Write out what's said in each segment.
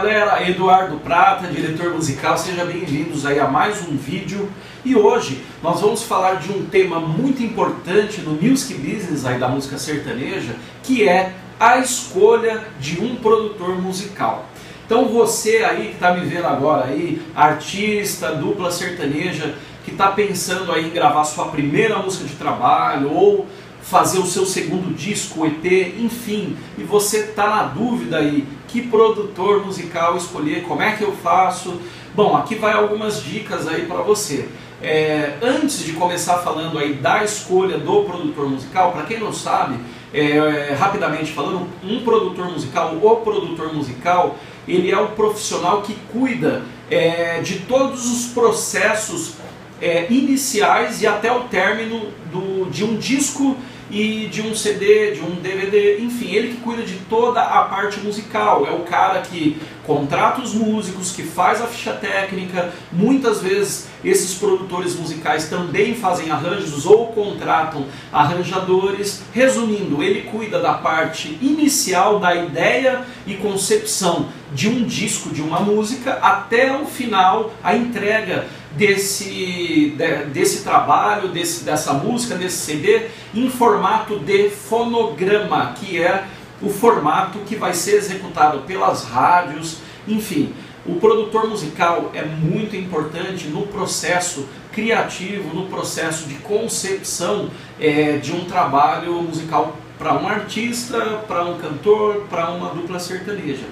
Galera, Eduardo Prata, diretor musical, sejam bem-vindos aí a mais um vídeo e hoje nós vamos falar de um tema muito importante no music business aí da música sertaneja, que é a escolha de um produtor musical. Então você aí que está me vendo agora aí, artista, dupla sertaneja, que está pensando aí em gravar sua primeira música de trabalho ou fazer o seu segundo disco, EP, enfim, e você está na dúvida aí que produtor musical escolher, como é que eu faço? Bom, aqui vai algumas dicas aí para você. É, antes de começar falando aí da escolha do produtor musical, para quem não sabe, é, rapidamente falando, um produtor musical, o produtor musical, ele é o profissional que cuida é, de todos os processos é, iniciais e até o término do, de um disco e de um CD, de um DVD, enfim, ele que cuida de toda a parte musical. É o cara que contrata os músicos, que faz a ficha técnica. Muitas vezes esses produtores musicais também fazem arranjos ou contratam arranjadores. Resumindo, ele cuida da parte inicial da ideia e concepção de um disco, de uma música, até o final, a entrega desse, de, desse trabalho, desse, dessa música, desse CD, em formato de fonograma, que é o formato que vai ser executado pelas rádios, enfim. O produtor musical é muito importante no processo criativo, no processo de concepção é, de um trabalho musical para um artista, para um cantor, para uma dupla sertaneja.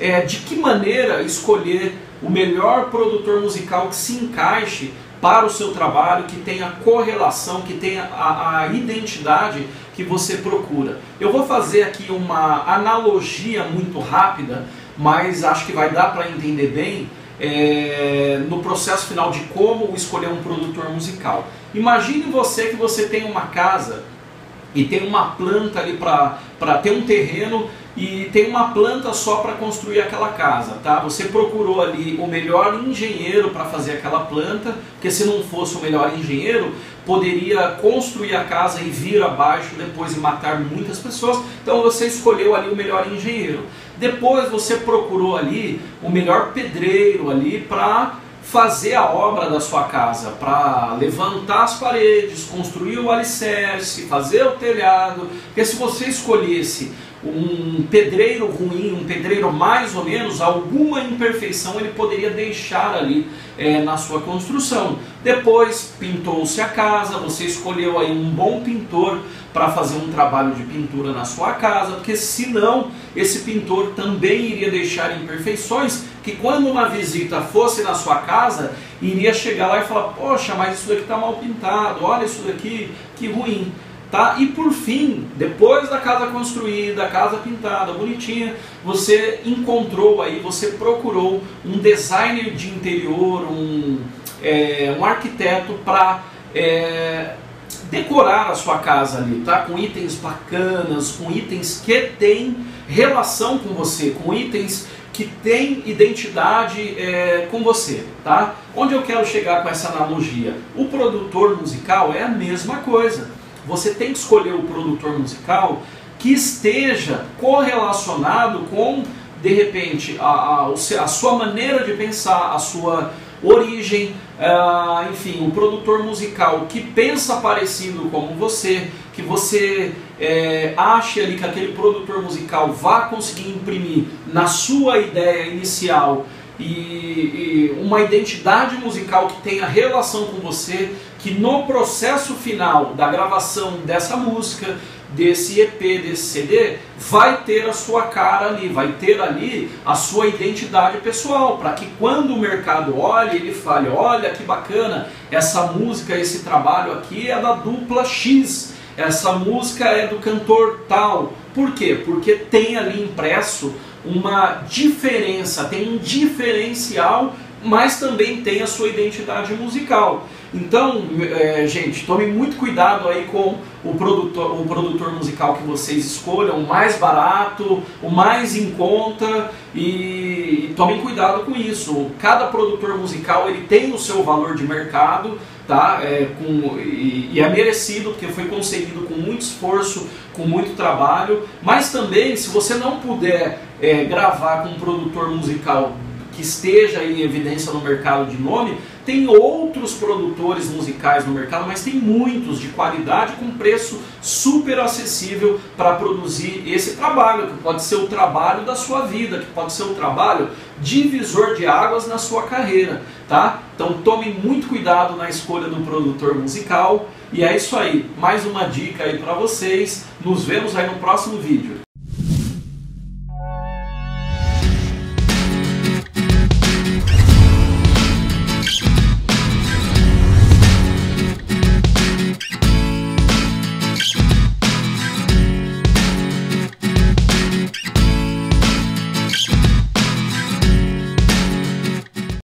É, de que maneira escolher o melhor produtor musical que se encaixe para o seu trabalho, que tenha correlação, que tenha a, a, identidade que você procura. Eu vou fazer aqui uma analogia muito rápida, mas acho que vai dar para entender bem é, no processo final de como escolher um produtor musical. Imagine você que você tem uma casa e tem uma planta ali para ter um terreno e tem uma planta só para construir aquela casa, tá? Você procurou ali o melhor engenheiro para fazer aquela planta, porque se não fosse o melhor engenheiro, poderia construir a casa e vir abaixo depois e matar muitas pessoas. Então você escolheu ali o melhor engenheiro. Depois você procurou ali o melhor pedreiro ali para fazer a obra da sua casa, para levantar as paredes, construir o alicerce, fazer o telhado. Porque se você escolhesse um pedreiro ruim, um pedreiro mais ou menos, alguma imperfeição ele poderia deixar ali é, na sua construção. Depois pintou-se a casa, você escolheu aí um bom pintor para fazer um trabalho de pintura na sua casa, porque senão esse pintor também iria deixar imperfeições que quando uma visita fosse na sua casa, iria chegar lá e falar, poxa, mas isso daqui está mal pintado, olha isso daqui, que ruim. Tá? E por fim, depois da casa construída, casa pintada, bonitinha, você encontrou aí, você procurou um designer de interior, um, é, um arquiteto para é, decorar a sua casa ali, tá? Com itens bacanas, com itens que têm relação com você, com itens que têm identidade é, com você, tá? Onde eu quero chegar com essa analogia? O produtor musical é a mesma coisa você tem que escolher o produtor musical que esteja correlacionado com, de repente, a, a, a sua maneira de pensar, a sua origem, uh, enfim, um produtor musical que pensa parecido como você, que você é, ache ali que aquele produtor musical vá conseguir imprimir na sua ideia inicial e, e uma identidade musical que tenha relação com você, que no processo final da gravação dessa música, desse EP, desse CD, vai ter a sua cara ali, vai ter ali a sua identidade pessoal, para que quando o mercado olhe, ele fale: olha que bacana, essa música, esse trabalho aqui é da dupla X, essa música é do cantor tal. Por quê? Porque tem ali impresso uma diferença, tem um diferencial, mas também tem a sua identidade musical. Então, é, gente, tome muito cuidado aí com o produtor, o produtor musical que vocês escolham, o mais barato, o mais em conta e, e tomem cuidado com isso. Cada produtor musical ele tem o seu valor de mercado, tá? É, com, e, e é merecido porque foi conseguido com muito esforço, com muito trabalho. Mas também, se você não puder é, gravar com um produtor musical que esteja em evidência no mercado de nome, tem outros produtores musicais no mercado, mas tem muitos de qualidade com preço super acessível para produzir esse trabalho, que pode ser o trabalho da sua vida, que pode ser o trabalho divisor de águas na sua carreira, tá? Então tome muito cuidado na escolha do produtor musical. E é isso aí, mais uma dica aí para vocês. Nos vemos aí no próximo vídeo.